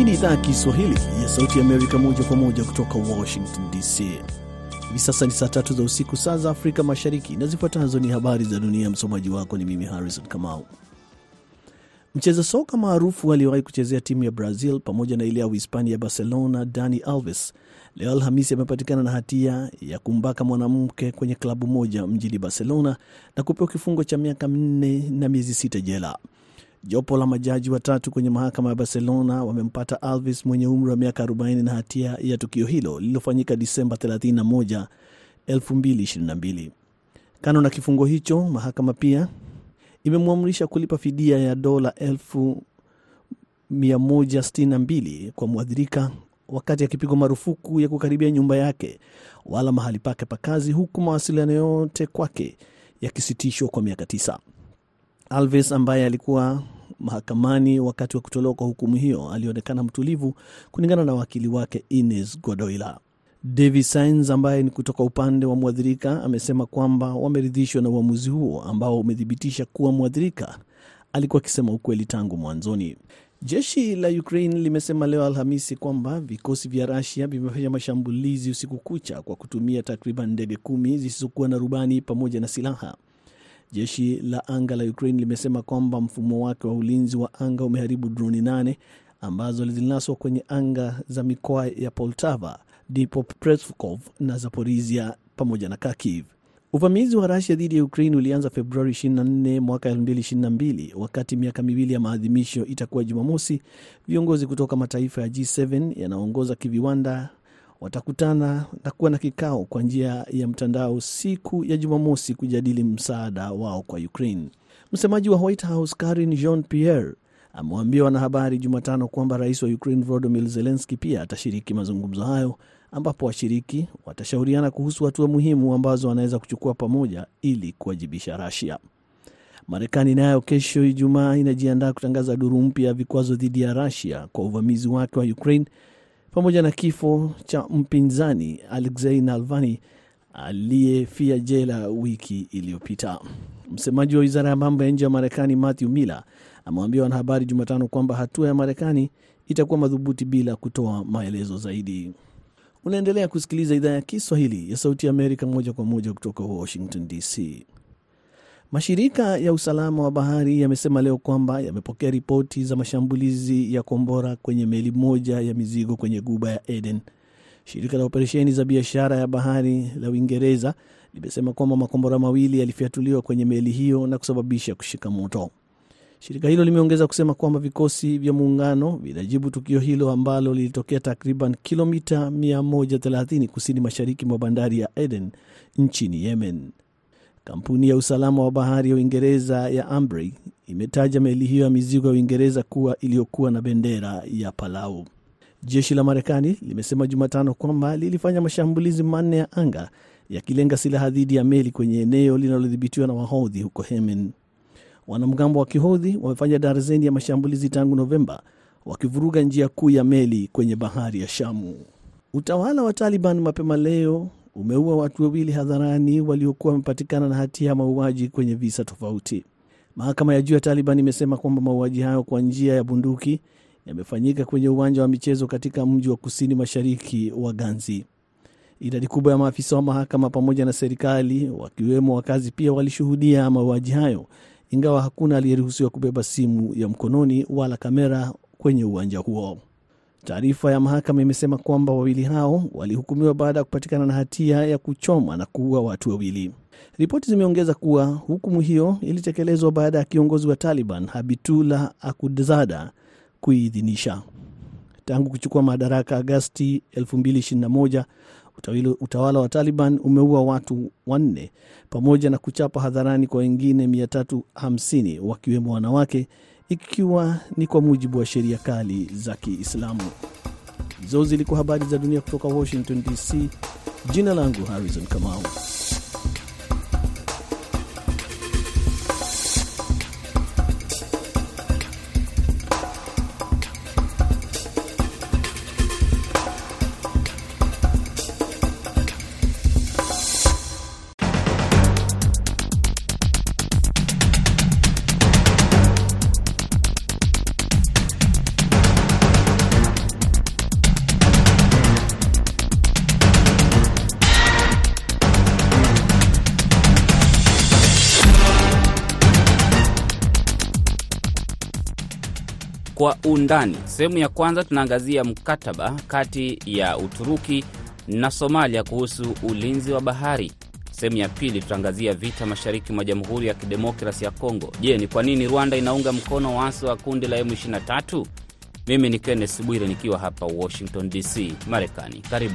Hii ni idhaa ya Kiswahili ya Sauti Amerika, moja kwa moja kutoka Washington DC. Hivi sasa ni saa tatu za usiku, saa za Afrika Mashariki, na zifuatazo ni habari za dunia. Msomaji wako ni mimi Harrison Kamau. Mcheza soka maarufu aliyewahi kuchezea timu ya Brazil pamoja na ile ya Uhispania ya Barcelona, Dani Alves leo Alhamisi amepatikana na hatia ya kumbaka mwanamke kwenye klabu moja mjini Barcelona na kupewa kifungo cha miaka minne na miezi sita jela. Jopo la majaji watatu kwenye mahakama ya Barcelona wamempata Alves mwenye umri wa miaka 40 na hatia ya tukio hilo lililofanyika Disemba 31, 2022. Kando na kifungo hicho, mahakama pia imemwamrisha kulipa fidia ya dola 162 kwa mwathirika wakati akipigwa marufuku ya kukaribia nyumba yake wala mahali pake pa kazi, huku mawasiliano yote kwake yakisitishwa kwa miaka tisa. Alves ambaye alikuwa mahakamani wakati wa kutolewa kwa hukumu hiyo alionekana mtulivu, kulingana na wakili wake Ines Godoila. David Sainz ambaye ni kutoka upande wa mwathirika amesema kwamba wameridhishwa na uamuzi huo ambao umethibitisha kuwa mwathirika alikuwa akisema ukweli tangu mwanzoni. Jeshi la Ukraine limesema leo Alhamisi kwamba vikosi vya Rusia vimefanya mashambulizi usiku kucha kwa kutumia takriban ndege kumi zisizokuwa na rubani pamoja na silaha. Jeshi la anga la Ukraine limesema kwamba mfumo wake wa ulinzi wa anga umeharibu droni nane ambazo zilinaswa kwenye anga za mikoa ya Poltava, Dnipropetrovsk na Zaporizhia pamoja na Kharkiv. Uvamizi wa Rusia dhidi ya Ukraine ulianza Februari 24 mwaka 2022 wakati miaka miwili ya maadhimisho itakuwa Jumamosi. Viongozi kutoka mataifa ya G7 yanaongoza kiviwanda watakutana na kuwa na kikao kwa njia ya mtandao siku ya Jumamosi kujadili msaada wao kwa Ukraine. Msemaji wa White House Karin Jean Pierre amewaambia wanahabari Jumatano kwamba rais wa Ukraine Volodymyr Zelensky pia atashiriki mazungumzo hayo, ambapo washiriki watashauriana kuhusu hatua muhimu ambazo wanaweza kuchukua pamoja ili kuwajibisha Rusia. Marekani nayo kesho Ijumaa inajiandaa kutangaza duru mpya ya vikwazo dhidi ya Rusia kwa uvamizi wake wa Ukraine pamoja na kifo cha mpinzani Alexei Navalny aliyefia jela wiki iliyopita. Msemaji wa wizara ya mambo ya nje ya Marekani Matthew Miller amewaambia wanahabari Jumatano kwamba hatua ya Marekani itakuwa madhubuti bila kutoa maelezo zaidi. Unaendelea kusikiliza idhaa ya Kiswahili ya Sauti ya Amerika moja kwa moja kutoka Washington DC. Mashirika ya usalama wa bahari yamesema leo kwamba yamepokea ripoti za mashambulizi ya kombora kwenye meli moja ya mizigo kwenye guba ya Eden. Shirika la operesheni za biashara ya bahari la Uingereza limesema kwamba makombora mawili yalifyatuliwa kwenye meli hiyo na kusababisha kushika moto. Shirika hilo limeongeza kusema kwamba vikosi vya muungano vinajibu tukio hilo ambalo lilitokea takriban kilomita 130 kusini mashariki mwa bandari ya Eden nchini Yemen. Kampuni ya usalama wa bahari ya Uingereza ya Ambrey imetaja meli hiyo ya mizigo ya Uingereza kuwa iliyokuwa na bendera ya Palau. Jeshi la Marekani limesema Jumatano kwamba lilifanya mashambulizi manne ya anga yakilenga silaha dhidi ya meli kwenye eneo linalodhibitiwa na Wahodhi huko Yemen. Wanamgambo wa Kihodhi wamefanya darzeni ya mashambulizi tangu Novemba, wakivuruga njia kuu ya meli kwenye bahari ya Shamu. Utawala wa Taliban mapema leo umeua watu wawili hadharani waliokuwa wamepatikana na hatia ya mauaji kwenye visa tofauti. Mahakama ya juu ya Taliban imesema kwamba mauaji hayo kwa njia ya bunduki yamefanyika kwenye uwanja wa michezo katika mji wa kusini mashariki wa Ganzi. Idadi kubwa ya maafisa wa mahakama pamoja na serikali, wakiwemo wakazi, pia walishuhudia mauaji hayo, ingawa hakuna aliyeruhusiwa kubeba simu ya mkononi wala kamera kwenye uwanja huo. Taarifa ya mahakama imesema kwamba wawili hao walihukumiwa baada ya kupatikana na hatia ya kuchoma na kuua watu wawili. Ripoti zimeongeza kuwa hukumu hiyo ilitekelezwa baada ya kiongozi wa Taliban Habitullah Akhundzada kuidhinisha. Tangu kuchukua madaraka Agasti 2021 utawala wa Taliban umeua watu wanne pamoja na kuchapa hadharani kwa wengine 350 wakiwemo wanawake ikiwa ni kwa mujibu wa sheria kali za Kiislamu. Hizo zilikuwa habari za dunia kutoka Washington DC. Jina langu Harrison Kamau. Undani, sehemu ya kwanza tunaangazia mkataba kati ya Uturuki na Somalia kuhusu ulinzi wa bahari. Sehemu ya pili tutaangazia vita mashariki mwa Jamhuri ya Kidemokrasi ya Kongo. Je, ni kwa nini Rwanda inaunga mkono waasi wa kundi la M23? Mimi ni Kenneth Bwire nikiwa hapa Washington DC, Marekani. Karibu.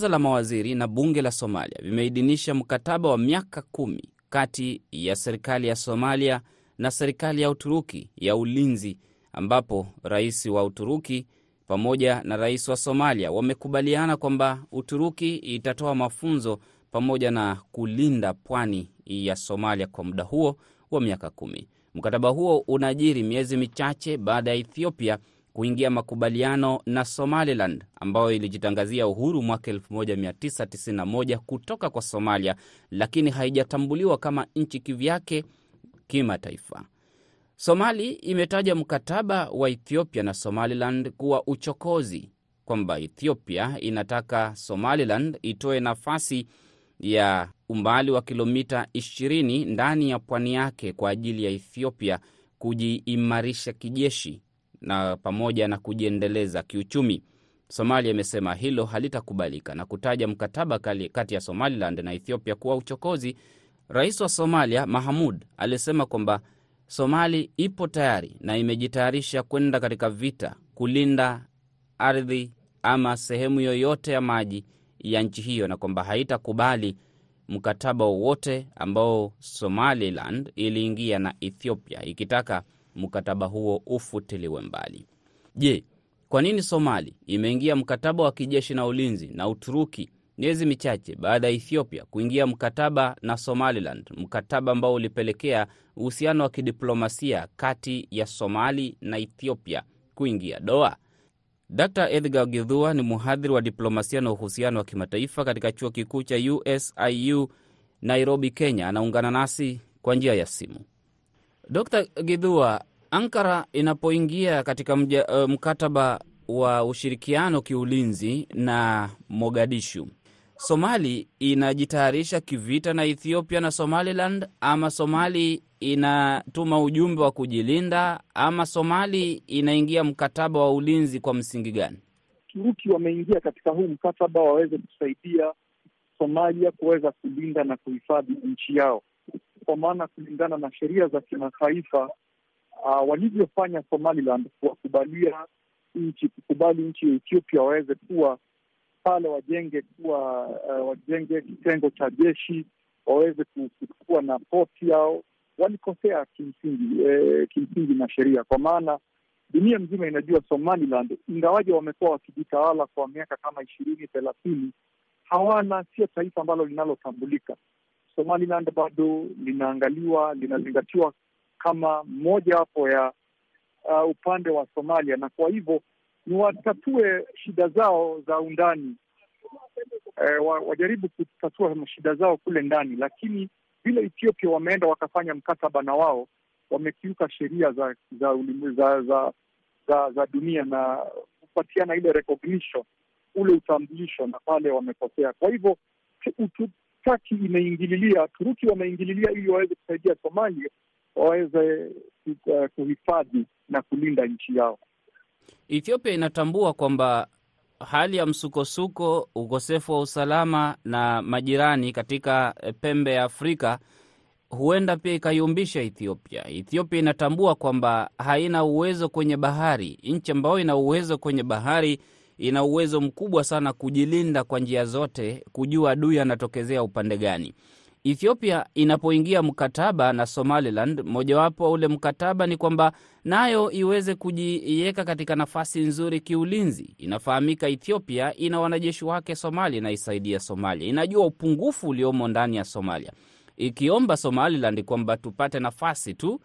Baraza la mawaziri na bunge la Somalia vimeidhinisha mkataba wa miaka kumi kati ya serikali ya Somalia na serikali ya Uturuki ya ulinzi, ambapo rais wa Uturuki pamoja na rais wa Somalia wamekubaliana kwamba Uturuki itatoa mafunzo pamoja na kulinda pwani ya Somalia kwa muda huo wa miaka kumi. Mkataba huo unajiri miezi michache baada ya Ethiopia kuingia makubaliano na Somaliland ambayo ilijitangazia uhuru mwaka 1991 kutoka kwa Somalia, lakini haijatambuliwa kama nchi kivyake kimataifa. Somali imetaja mkataba wa Ethiopia na Somaliland kuwa uchokozi, kwamba Ethiopia inataka Somaliland itoe nafasi ya umbali wa kilomita 20 ndani ya pwani yake kwa ajili ya Ethiopia kujiimarisha kijeshi na pamoja na kujiendeleza kiuchumi. Somalia imesema hilo halitakubalika na kutaja mkataba kati ya Somaliland na Ethiopia kuwa uchokozi. Rais wa Somalia Mahamud alisema kwamba Somali ipo tayari na imejitayarisha kwenda katika vita kulinda ardhi ama sehemu yoyote ya maji ya nchi hiyo, na kwamba haitakubali mkataba wowote ambao Somaliland iliingia na Ethiopia ikitaka mkataba huo ufutiliwe mbali. Je, kwa nini Somali imeingia mkataba wa kijeshi na ulinzi na Uturuki miezi michache baada ya Ethiopia kuingia mkataba na Somaliland, mkataba ambao ulipelekea uhusiano wa kidiplomasia kati ya Somali na Ethiopia kuingia doa? Dr Edgar Githua ni mhadhiri wa diplomasia na uhusiano wa kimataifa katika chuo kikuu cha USIU Nairobi, Kenya. Anaungana nasi kwa njia ya simu. Dr Githua, Ankara inapoingia katika mja, uh, mkataba wa ushirikiano kiulinzi na Mogadishu, Somali inajitayarisha kivita na Ethiopia na Somaliland, ama Somali inatuma ujumbe wa kujilinda, ama Somali inaingia mkataba wa ulinzi kwa msingi gani? Turuki wameingia katika huu mkataba waweze kusaidia Somalia kuweza kulinda na kuhifadhi nchi yao, kwa maana kulingana na sheria za kimataifa uh, walivyofanya Somaliland kuwakubalia nchi kukubali nchi ya Ethiopia waweze kuwa pale, wajenge kuwa uh, wajenge kitengo cha jeshi, waweze kuwa na poti yao, walikosea kimsingi, eh, kimsingi na sheria, kwa maana dunia mzima inajua Somaliland, ingawaje wamekuwa wakijitawala kwa miaka kama ishirini thelathini, hawana sio taifa ambalo linalotambulika. Somaliland bado linaangaliwa linazingatiwa kama moja wapo ya uh, upande wa Somalia, na kwa hivyo ni watatue shida zao za undani eh, wajaribu kutatua shida zao kule ndani, lakini vile Ethiopia wameenda wakafanya mkataba na wao, wamekiuka sheria za za, za, za, za za dunia na kupatiana ile recognition, ule utambulisho, na pale wamekosea. Kwa hivyo Uturuki imeingililia, Turuki wameingililia ili waweze kusaidia Somalia waweze kuhifadhi na kulinda nchi yao. Ethiopia inatambua kwamba hali ya msukosuko, ukosefu wa usalama na majirani katika pembe ya Afrika huenda pia ikayumbisha Ethiopia. Ethiopia inatambua kwamba haina uwezo kwenye bahari. Nchi ambayo ina uwezo kwenye bahari ina uwezo mkubwa sana kujilinda kwa njia zote, kujua adui anatokezea upande gani. Ethiopia inapoingia mkataba na Somaliland, mojawapo ule mkataba ni kwamba nayo iweze kujiweka katika nafasi nzuri kiulinzi. Inafahamika Ethiopia ina wanajeshi wake Somalia, inaisaidia Somalia, inajua upungufu uliomo ndani ya Somalia, ikiomba Somaliland kwamba tupate nafasi tu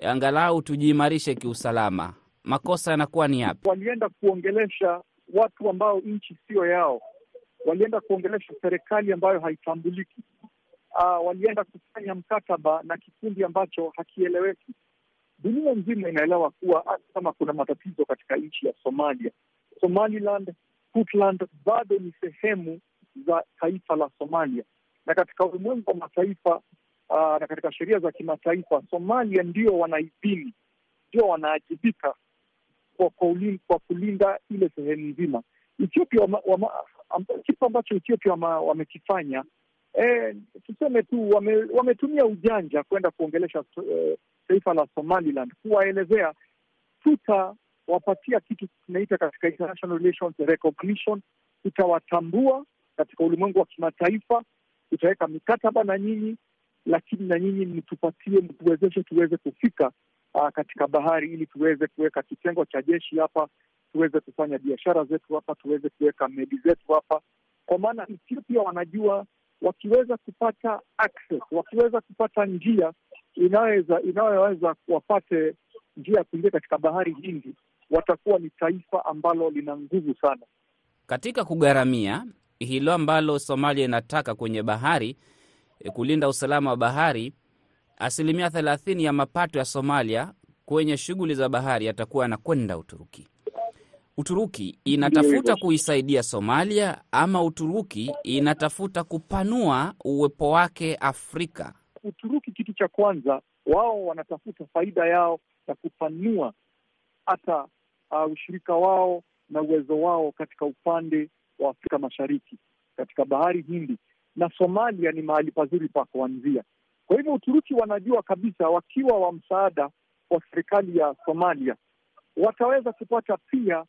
angalau tujiimarishe kiusalama, makosa yanakuwa ni yapi? Walienda kuongelesha watu ambao nchi siyo yao, walienda kuongelesha serikali ambayo haitambuliki. Uh, walienda kufanya mkataba na kikundi ambacho hakieleweki. Dunia nzima inaelewa kuwa hata kama kuna matatizo katika nchi ya Somalia, Somaliland, Puntland bado ni sehemu za taifa la Somalia, na katika ulimwengu wa mataifa uh, na katika sheria za kimataifa Somalia ndio wanaidhini, ndio wanaajibika kwa, kwa kulinda ile sehemu nzima. Ethiopia kitu ambacho Ethiopia wamekifanya E, tuseme tu wame, wametumia ujanja kwenda kuongelesha e, taifa la Somaliland kuwaelezea tutawapatia kitu tunaita katika international relations recognition, tutawatambua katika ulimwengu wa kimataifa, tutaweka mikataba na nyinyi, lakini na nyinyi mtupatie, mtuwezeshe tuweze kufika a, katika bahari ili tuweze kuweka kitengo cha jeshi hapa, tuweze kufanya biashara zetu hapa, tuweze kuweka meli zetu hapa, kwa maana Ethiopia wanajua wakiweza kupata access, wakiweza kupata njia inayoweza inayoweza wapate njia ya kuingia katika bahari Hindi, watakuwa ni taifa ambalo lina nguvu sana katika kugharamia hilo ambalo Somalia inataka kwenye bahari, kulinda usalama wa bahari. Asilimia thelathini ya mapato ya Somalia kwenye shughuli za bahari yatakuwa yanakwenda Uturuki. Uturuki inatafuta kuisaidia Somalia ama Uturuki inatafuta kupanua uwepo wake Afrika? Uturuki, kitu cha kwanza, wao wanatafuta faida yao na kupanua hata uh, ushirika wao na uwezo wao katika upande wa Afrika Mashariki, katika bahari Hindi, na Somalia ni mahali pazuri pa kuanzia. Kwa hivyo Uturuki wanajua kabisa wakiwa wa msaada wa serikali ya Somalia wataweza kupata pia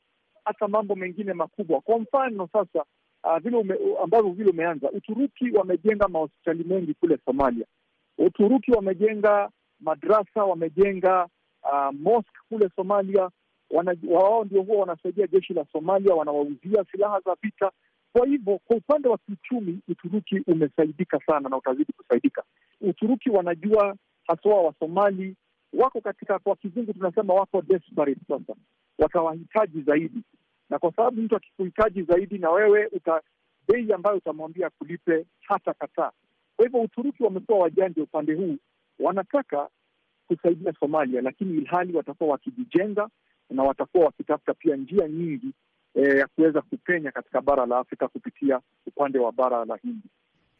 hata mambo mengine makubwa. Kwa mfano sasa, uh, vile ume, ambavyo vile umeanza, Uturuki wamejenga mahospitali mengi kule Somalia. Uturuki wamejenga madrasa, wamejenga uh, mosque kule Somalia. Wao ndio huwa wanasaidia jeshi la Somalia, wanawauzia silaha za vita. Kwa hivyo, kwa upande wa kiuchumi, Uturuki umesaidika sana na utazidi kusaidika. Uturuki wanajua haswa wa Somali wako katika, kwa kizungu tunasema wako desperate sasa watawahitaji zaidi, na kwa sababu mtu akikuhitaji zaidi, na wewe uta bei ambayo utamwambia kulipe hata kataa. Kwa hivyo Uturuki wamekuwa wajanja upande huu, wanataka kusaidia Somalia, lakini ilhali watakuwa wakijijenga na watakuwa wakitafuta pia njia nyingi eh, ya kuweza kupenya katika bara la Afrika kupitia upande wa bara la Hindi.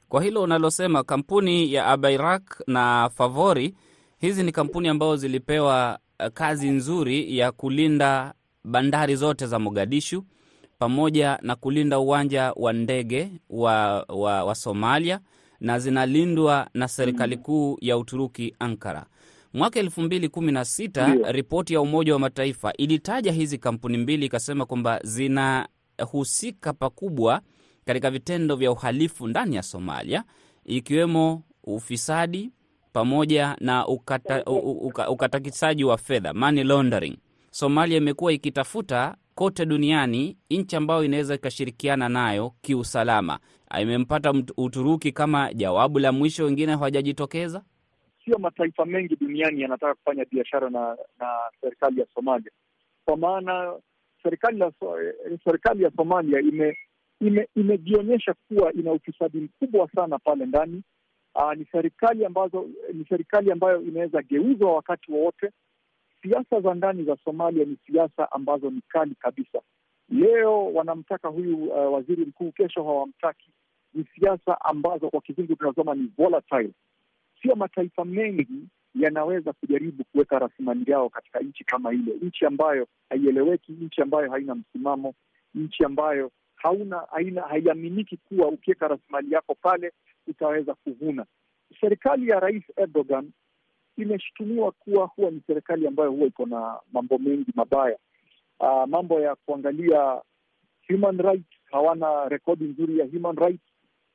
Kwa hilo unalosema, kampuni ya Abairak na Favori, hizi ni kampuni ambazo zilipewa kazi nzuri ya kulinda bandari zote za Mogadishu pamoja na kulinda uwanja wa ndege wa, wa, wa Somalia na zinalindwa na serikali kuu ya Uturuki, Ankara. Mwaka elfu mbili kumi na sita ripoti ya Umoja wa Mataifa ilitaja hizi kampuni mbili ikasema kwamba zinahusika pakubwa katika vitendo vya uhalifu ndani ya Somalia, ikiwemo ufisadi pamoja na ukata, uka, ukatakisaji wa fedha money laundering. Somalia imekuwa ikitafuta kote duniani nchi ambayo inaweza ikashirikiana nayo kiusalama. Imempata Uturuki kama jawabu la mwisho, wengine hawajajitokeza. Sio mataifa mengi duniani yanataka kufanya biashara na na serikali ya Somalia, kwa maana serikali ya serikali ya Somalia ime imejionyesha ime kuwa ina ufisadi mkubwa sana pale ndani. Aa, ni serikali ambazo ni serikali ambayo inaweza geuzwa wakati wowote. Siasa za ndani za Somalia ni siasa ambazo ni kali kabisa. Leo wanamtaka huyu uh, waziri mkuu, kesho hawamtaki. Ni siasa ambazo kwa kizungu tunasema ni volatile. Sio mataifa mengi yanaweza kujaribu kuweka rasilimali yao katika nchi kama ile, nchi ambayo haieleweki, nchi ambayo haina msimamo, nchi ambayo hauna haina haiaminiki kuwa ukiweka rasilimali yako pale utaweza kuvuna. Serikali ya Rais Erdogan imeshutumiwa kuwa huwa ni serikali ambayo huwa iko na mambo mengi mabaya. Uh, mambo ya kuangalia human rights, hawana rekodi nzuri ya human rights.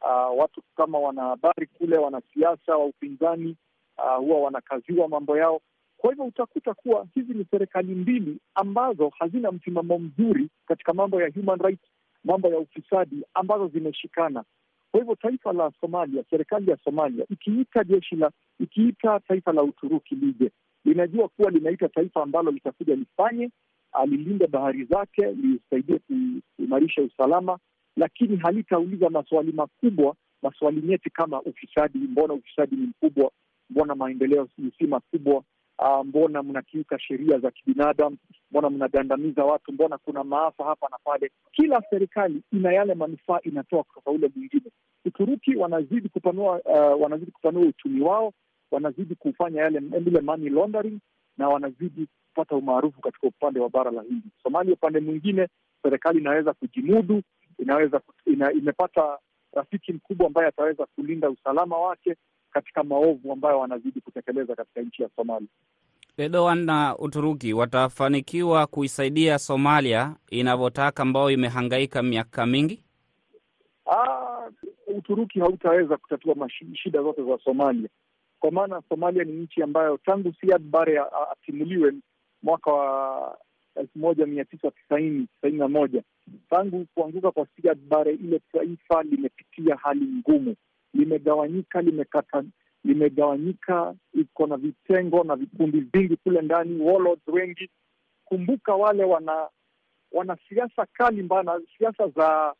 Uh, watu kama wanahabari kule, wanasiasa wa upinzani uh, huwa wanakaziwa mambo yao. Kwa hivyo utakuta kuwa hizi ni serikali mbili ambazo hazina msimamo mzuri katika mambo ya human rights, mambo ya ufisadi ambazo zimeshikana. Kwa hivyo taifa la Somalia, serikali ya Somalia ikiita jeshi la ikiita taifa la Uturuki lije linajua kuwa linaita taifa ambalo litakuja lifanye alilinde bahari zake, lisaidie kuimarisha usalama, lakini halitauliza maswali makubwa, maswali nyeti kama ufisadi. Mbona ufisadi ni mkubwa? Mbona maendeleo si makubwa? Uh, mbona mnakiuka sheria za kibinadamu? Mbona mnagandamiza watu? Mbona kuna maafa hapa na pale? Kila serikali ina yale manufaa inatoa kutoka ule mwingine. Uturuki wanazidi kupanua uh, wanazidi kupanua uchumi wao, wanazidi kufanya yale ile money laundering, na wanazidi kupata umaarufu katika upande wa bara la Hindi. Somalia upande mwingine, serikali inaweza kujimudu, inaweza ina, imepata rafiki mkubwa ambaye ataweza kulinda usalama wake katika maovu ambayo wanazidi kutekeleza katika nchi ya Somalia. Erdogan na Uturuki watafanikiwa kuisaidia Somalia inavyotaka, ambayo imehangaika miaka mingi. Aa, Uturuki hautaweza kutatua shida zote za Somalia kwa maana Somalia ni nchi ambayo tangu Siad Barre atimuliwe mwaka wa elfu moja mia tisa tisaini tisaini na moja tangu kuanguka kwa Siad Barre, ile taifa limepitia hali ngumu, limegawanyika, limekata, limegawanyika, iko na vitengo na vikundi vingi kule ndani, wengi. Kumbuka wale wana wana siasa kali mbana, siasa za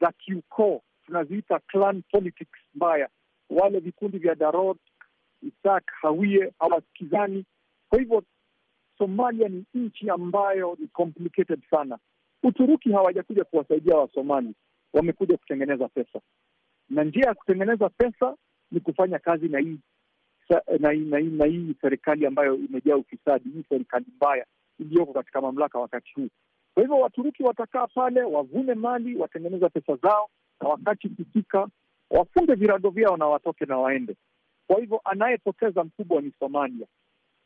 za kiukoo tunaziita clan politics mbaya, wale vikundi vya Darod Isak Hawie hawasikizani. Kwa hivyo Somalia ni nchi ambayo ni complicated sana. Uturuki hawajakuja kuwasaidia Wasomali, wamekuja kutengeneza pesa, na njia ya kutengeneza pesa ni kufanya kazi na hii na hii na hii na hii serikali ambayo imejaa ufisadi, hii serikali mbaya iliyoko katika mamlaka wakati huu. Kwa hivyo Waturuki watakaa pale, wavune mali, watengeneza pesa zao, na wakati ikifika wafunge virago vyao na watoke na waende. Kwa hivyo anayepoteza mkubwa ni Somalia,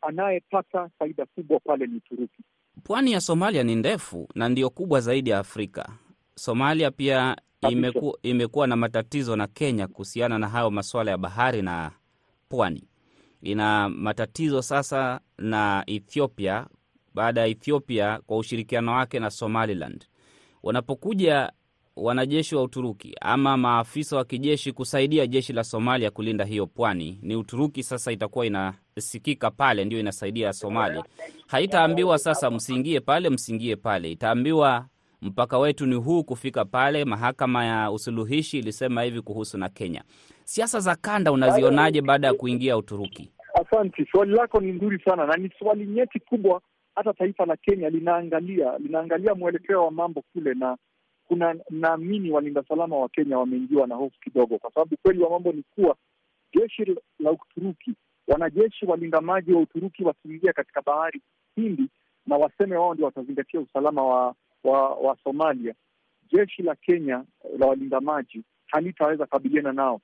anayepata faida kubwa pale ni Uturuki. Pwani ya Somalia ni ndefu na ndiyo kubwa zaidi ya Afrika. Somalia pia imeku, imekuwa na matatizo na Kenya kuhusiana na hayo masuala ya bahari na pwani. Ina matatizo sasa na Ethiopia baada ya Ethiopia kwa ushirikiano wake na Somaliland. Wanapokuja wanajeshi wa Uturuki ama maafisa wa kijeshi kusaidia jeshi la Somalia kulinda hiyo pwani, ni Uturuki sasa itakuwa inasikika pale, ndio inasaidia Somalia. Haitaambiwa sasa msiingie pale, msiingie pale, itaambiwa mpaka wetu ni huu kufika pale. Mahakama ya usuluhishi ilisema hivi kuhusu na Kenya. Siasa za kanda unazionaje baada ya kuingia Uturuki? Asante, swali lako ni nzuri sana na ni swali nyeti kubwa. Hata taifa la Kenya linaangalia linaangalia mwelekeo wa mambo kule na kuna naamini walinda salama wa Kenya wameingiwa na hofu kidogo, kwa sababu kweli wa mambo ni kuwa jeshi la Uturuki, wanajeshi walinda maji wa Uturuki wakiingia katika bahari Hindi na waseme wao ndio watazingatia usalama wa, wa wa Somalia, jeshi la Kenya la walinda maji halitaweza kabiliana nao.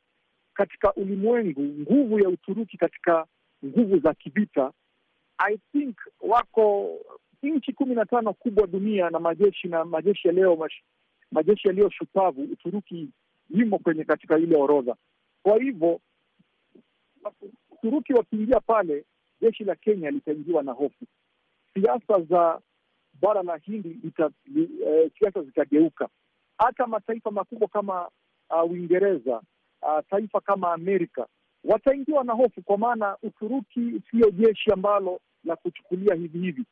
Katika ulimwengu, nguvu ya Uturuki katika nguvu za kivita, I think wako nchi kumi na tano kubwa dunia na majeshi na majeshi yaliyo majeshi yaliyo shupavu, Uturuki yumo kwenye katika ile orodha. Kwa hivyo Uturuki wakiingia pale, jeshi la Kenya litaingiwa na hofu. Siasa za bara la Hindi eh, siasa zitageuka. Hata mataifa makubwa kama Uingereza, uh, uh, taifa kama Amerika wataingiwa na hofu, kwa maana Uturuki siyo jeshi ambalo la kuchukulia hivi hivi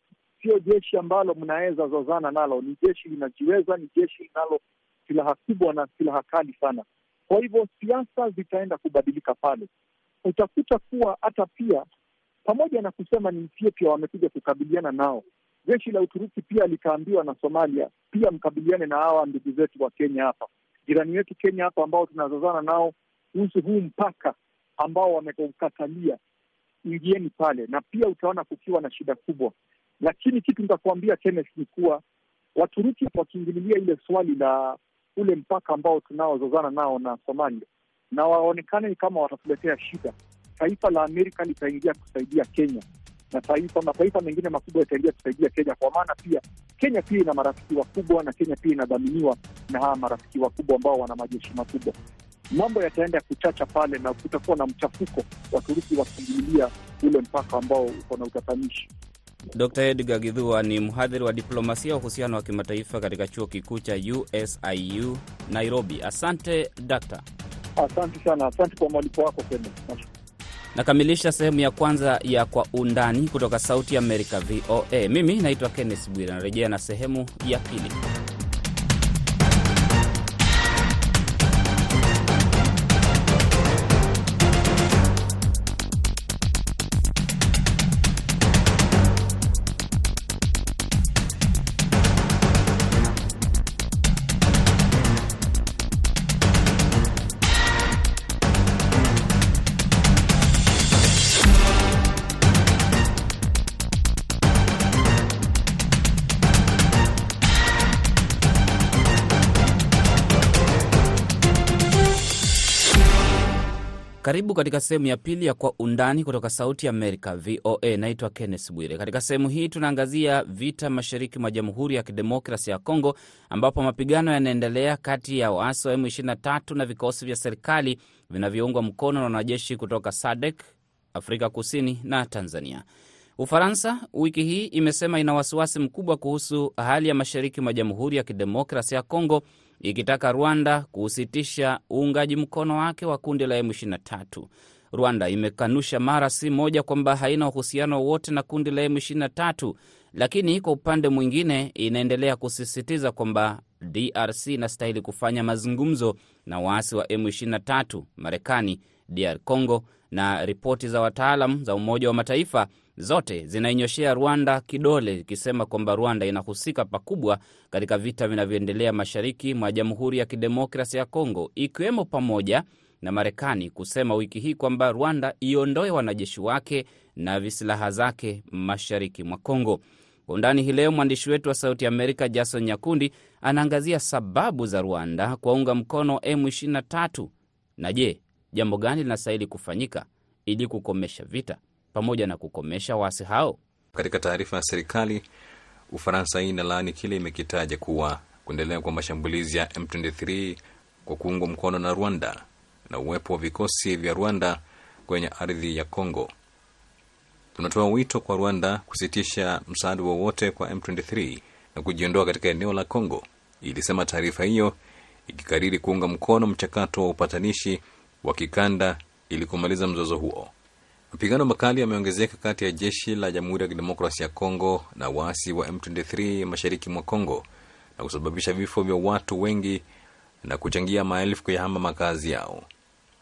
siyo jeshi ambalo mnaweza zozana nalo. Ni jeshi linajiweza, ni jeshi linalo silaha kubwa na silaha kali sana. Kwa hivyo siasa zitaenda kubadilika pale. Utakuta kuwa hata pia, pamoja na kusema ni Ethiopia wamekuja kukabiliana nao, jeshi la Uturuki pia likaambiwa na Somalia, pia mkabiliane na hawa ndugu zetu wa Kenya hapa, jirani wetu Kenya hapa, ambao tunazozana nao kuhusu huu mpaka ambao wameukatalia, ingieni pale, na pia utaona kukiwa na shida kubwa. Lakini kitu nitakuambia Kenneth ni kuwa Waturuki wakiingililia ile swali la ule mpaka ambao tunaozozana nao na Somalia na waonekane kama watatuletea shida, taifa la Amerika litaingia kusaidia Kenya na taifa mataifa mengine makubwa yataingia kusaidia Kenya, kwa maana pia Kenya pia ina marafiki wakubwa na Kenya pia inadhaminiwa na hawa marafiki wakubwa ambao wana majeshi makubwa. Mambo yataenda ya kuchacha pale na kutakuwa na mchafuko, Waturuki wakiingilia ule mpaka ambao uko na utatanishi. Dr Edgar Githua ni mhadhiri wa diplomasia wa uhusiano wa kimataifa katika chuo kikuu cha USIU Nairobi. Asante dakta. Asante sana, asante kwa mwaliko wako Kenya. Nakamilisha sehemu ya kwanza ya Kwa Undani kutoka Sauti Amerika, VOA. Mimi naitwa Kenneth Bwire, narejea na sehemu ya pili. Karibu katika sehemu ya pili ya Kwa Undani kutoka Sauti Amerika, VOA. Naitwa Kenneth Bwire. Katika sehemu hii tunaangazia vita mashariki mwa Jamhuri ya Kidemokrasi ya Kongo, ambapo mapigano yanaendelea kati ya waasi wa M23 na vikosi vya serikali vinavyoungwa mkono na wanajeshi kutoka SADC, Afrika Kusini na Tanzania. Ufaransa wiki hii imesema ina wasiwasi mkubwa kuhusu hali ya mashariki mwa Jamhuri ya Kidemokrasi ya Kongo ikitaka Rwanda kusitisha uungaji mkono wake wa kundi la M23. Rwanda imekanusha mara si moja kwamba haina uhusiano wowote na kundi la M23, lakini kwa upande mwingine inaendelea kusisitiza kwamba DRC inastahili kufanya mazungumzo na waasi wa M23. Marekani, DR Congo na ripoti za wataalam za Umoja wa Mataifa zote zinainyoshea Rwanda kidole ikisema kwamba Rwanda inahusika pakubwa katika vita vinavyoendelea mashariki mwa Jamhuri ya Kidemokrasi ya Kongo, ikiwemo pamoja na Marekani kusema wiki hii kwamba Rwanda iondoe wanajeshi wake na visilaha zake mashariki mwa Kongo. Kwa undani hii leo, mwandishi wetu wa Sauti Amerika Jason Nyakundi anaangazia sababu za Rwanda kuwaunga mkono M23 na je, jambo gani linastahili kufanyika ili kukomesha vita pamoja na kukomesha waasi hao. Katika taarifa ya serikali, Ufaransa hii inalaani kile imekitaja kuwa kuendelea kwa mashambulizi ya M23 kwa kuungwa mkono na Rwanda na uwepo wa vikosi vya Rwanda kwenye ardhi ya Kongo. Tunatoa wito kwa Rwanda kusitisha msaada wowote kwa M23 na kujiondoa katika eneo la Kongo, ilisema taarifa hiyo, ikikariri kuunga mkono mchakato wa upatanishi wa kikanda ili kumaliza mzozo huo. Mapigano makali yameongezeka kati ya jeshi la Jamhuri ya Kidemokrasia ya Kongo na waasi wa M23 mashariki mwa Kongo na kusababisha vifo vya watu wengi na kuchangia maelfu kuyahama makazi yao.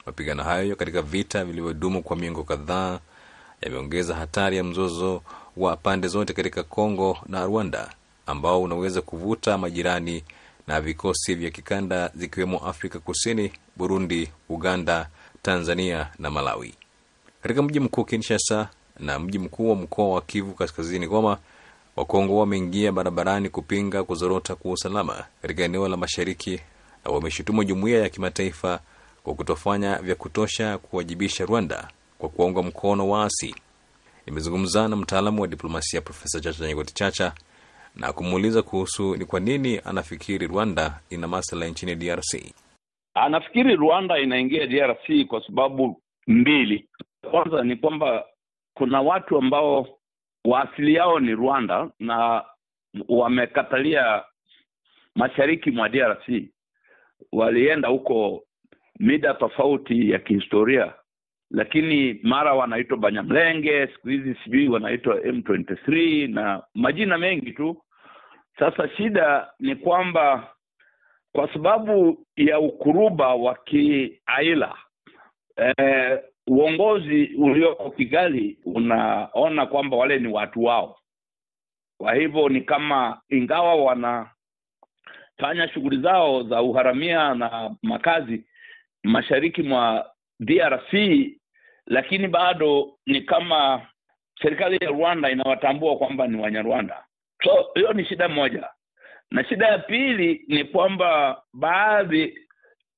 Mapigano hayo katika vita vilivyodumu kwa miongo kadhaa yameongeza hatari ya mzozo wa pande zote katika Kongo na Rwanda ambao unaweza kuvuta majirani na vikosi vya kikanda zikiwemo Afrika Kusini, Burundi, Uganda, Tanzania na Malawi. Katika mji mkuu Kinshasa na mji mkuu wa mkoa wa Kivu Kaskazini, Goma, Wakongo wameingia barabarani kupinga kuzorota kwa usalama katika eneo la mashariki na wameshutumu jumuiya ya kimataifa kwa kutofanya vya kutosha kuwajibisha Rwanda kwa kuwaunga mkono waasi. Nimezungumza na mtaalamu wa diplomasia Profesa Chacha Nyegoti Chacha na kumuuliza kuhusu ni kwa nini anafikiri Rwanda ina maslahi nchini DRC. Anafikiri Rwanda inaingia DRC kwa sababu mbili. Kwanza ni kwamba kuna watu ambao waasili yao ni Rwanda na wamekatalia mashariki mwa DRC. Walienda huko mida tofauti ya kihistoria, lakini mara wanaitwa Banyamlenge, siku hizi sijui wanaitwa M23 na majina mengi tu. Sasa shida ni kwamba kwa sababu ya ukuruba wa kiaila eh, uongozi ulioko Kigali unaona kwamba wale ni watu wao. Kwa hivyo ni kama ingawa wanafanya shughuli zao za uharamia na makazi mashariki mwa DRC, lakini bado ni kama serikali ya Rwanda inawatambua kwamba ni Wanyarwanda. So hiyo ni shida moja, na shida ya pili ni kwamba baadhi,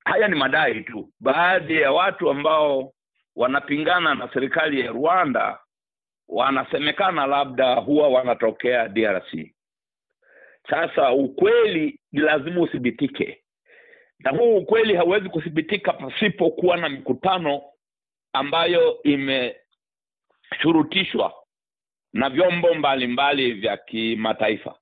haya ni madai tu, baadhi ya watu ambao wanapingana na serikali ya Rwanda wanasemekana labda huwa wanatokea DRC. Sasa ukweli ni lazima uthibitike, na huu ukweli hauwezi kuthibitika pasipokuwa na mikutano ambayo imeshurutishwa na vyombo mbalimbali vya kimataifa.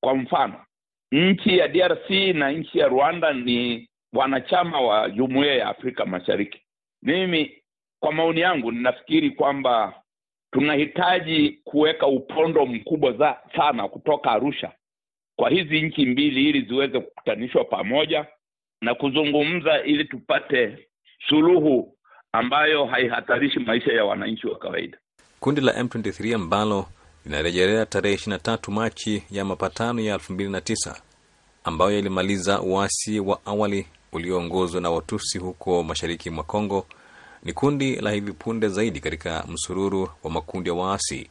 Kwa mfano, nchi ya DRC na nchi ya Rwanda ni wanachama wa Jumuiya ya Afrika Mashariki. Mimi kwa maoni yangu ninafikiri kwamba tunahitaji kuweka upondo mkubwa za, sana kutoka arusha kwa hizi nchi mbili ili ziweze kukutanishwa pamoja na kuzungumza ili tupate suluhu ambayo haihatarishi maisha ya wananchi wa kawaida. Kundi la M23 ambalo linarejelea tarehe 23 Machi ya mapatano ya 2009 ambayo yalimaliza uasi wa awali ulioongozwa na Watusi huko mashariki mwa Kongo ni kundi la hivi punde zaidi katika msururu wa makundi ya waasi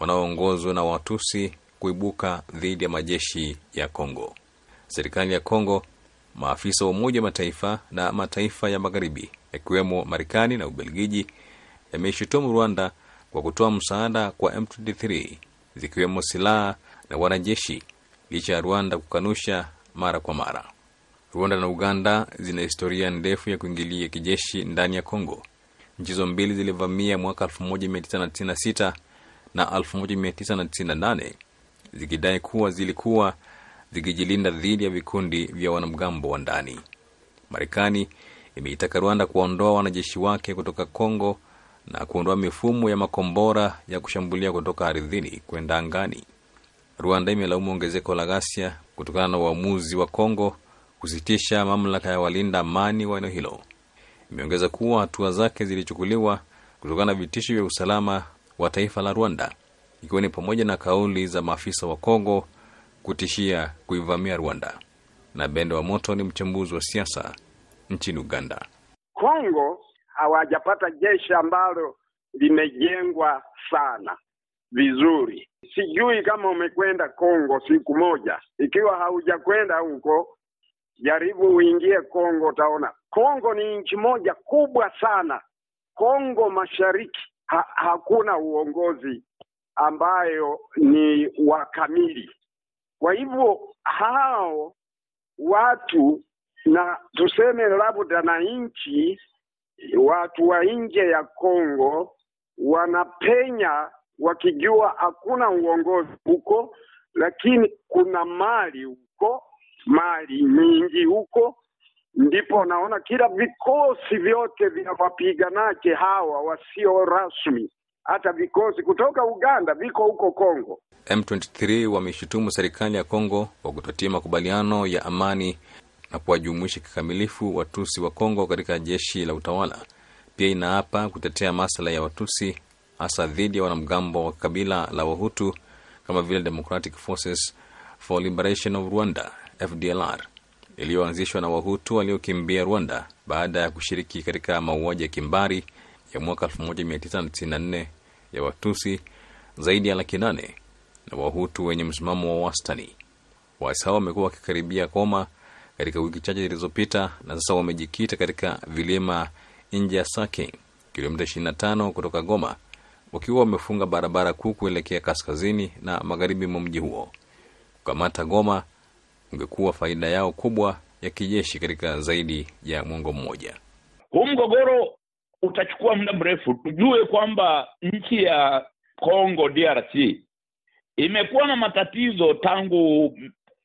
wanaoongozwa na Watusi kuibuka dhidi ya majeshi ya Kongo. Serikali ya Kongo, maafisa wa Umoja wa Mataifa na mataifa ya Magharibi yakiwemo Marekani na Ubelgiji yameishutumu Rwanda kwa kutoa msaada kwa M23 zikiwemo silaha na wanajeshi, licha ya Rwanda kukanusha mara kwa mara. Rwanda na Uganda zina historia ndefu ya kuingilia kijeshi ndani ya Kongo. Nchi hizo mbili zilivamia mwaka 1996 na 1998 zikidai kuwa zilikuwa zikijilinda dhidi ya vikundi vya wanamgambo wa ndani. Marekani imeitaka Rwanda kuondoa wanajeshi wake kutoka Kongo na kuondoa mifumo ya makombora ya kushambulia kutoka ardhini kwenda angani. Rwanda imelaumu ongezeko la ghasia kutokana na uamuzi wa Kongo kusitisha mamlaka ya walinda amani wa eneo hilo. Imeongeza kuwa hatua zake zilichukuliwa kutokana na vitisho vya usalama wa taifa la Rwanda, ikiwa ni pamoja na kauli za maafisa wa Kongo kutishia kuivamia Rwanda. Na Bende wa Moto ni mchambuzi wa siasa nchini Uganda. Kongo hawajapata jeshi ambalo limejengwa sana vizuri. Sijui kama umekwenda Kongo siku moja. Ikiwa haujakwenda huko, jaribu uingie Kongo, utaona Kongo ni nchi moja kubwa sana. Kongo Mashariki ha hakuna uongozi ambayo ni wa kamili. Kwa hivyo hao watu na tuseme labda na nchi watu wa nje ya Kongo wanapenya wakijua hakuna uongozi huko, lakini kuna mali huko, mali nyingi huko. Ndipo naona kila vikosi vyote vya wapiganaji hawa wasio rasmi, hata vikosi kutoka Uganda viko huko Kongo. M23 wameshutumu serikali ya Kongo kwa kutotia makubaliano ya amani na kuwajumuisha kikamilifu Watusi wa Kongo katika jeshi la utawala. Pia inaapa kutetea maslahi ya Watusi hasa dhidi ya wanamgambo wa kabila la Wahutu kama vile Democratic Forces for Liberation of Rwanda FDLR iliyoanzishwa na Wahutu waliokimbia Rwanda baada ya kushiriki katika mauaji ya kimbari ya mwaka 1994 ya Watusi zaidi ya laki nane na Wahutu wenye msimamo wa wastani. Waasi hao wamekuwa wakikaribia Goma katika wiki chache zilizopita na sasa wamejikita katika vilima nje ya Sake, kilomita 25 kutoka Goma, wakiwa wamefunga barabara kuu kuelekea kaskazini na magharibi mwa mji huo. Kukamata Goma ungekuwa faida yao kubwa ya kijeshi katika zaidi ya mwongo mmoja. Huu mgogoro utachukua muda mrefu. Tujue kwamba nchi ya Congo DRC imekuwa na matatizo tangu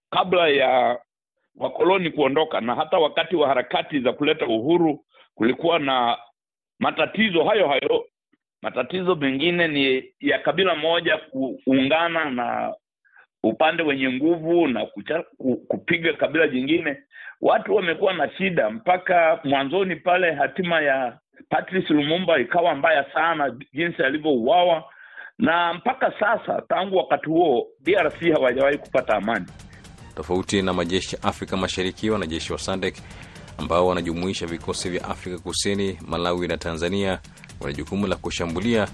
kabla ya wakoloni kuondoka, na hata wakati wa harakati za kuleta uhuru kulikuwa na matatizo hayo hayo. Matatizo mengine ni ya kabila moja kuungana na upande wenye nguvu na kucha, kupiga kabila jingine. Watu wamekuwa na shida mpaka mwanzoni pale, hatima ya Patrice Lumumba ikawa mbaya sana, jinsi alivyouawa, na mpaka sasa, tangu wakati huo DRC hawajawahi kupata amani. Tofauti na majeshi ya Afrika Mashariki, wanajeshi wa SADC ambao wanajumuisha vikosi vya Afrika Kusini, Malawi na Tanzania wana jukumu la kushambulia,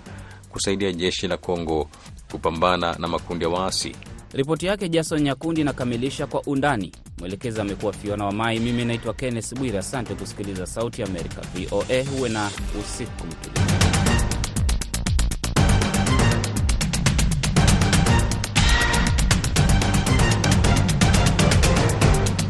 kusaidia jeshi la Kongo kupambana na makundi ya waasi. Ripoti yake Jason Nyakundi inakamilisha kwa undani. Mwelekezi amekuwa Fiona wa Mai. Mimi naitwa Kenneth Bwire. Asante kusikiliza Sauti Amerika, VOA. Huwe na usiku mtulivu.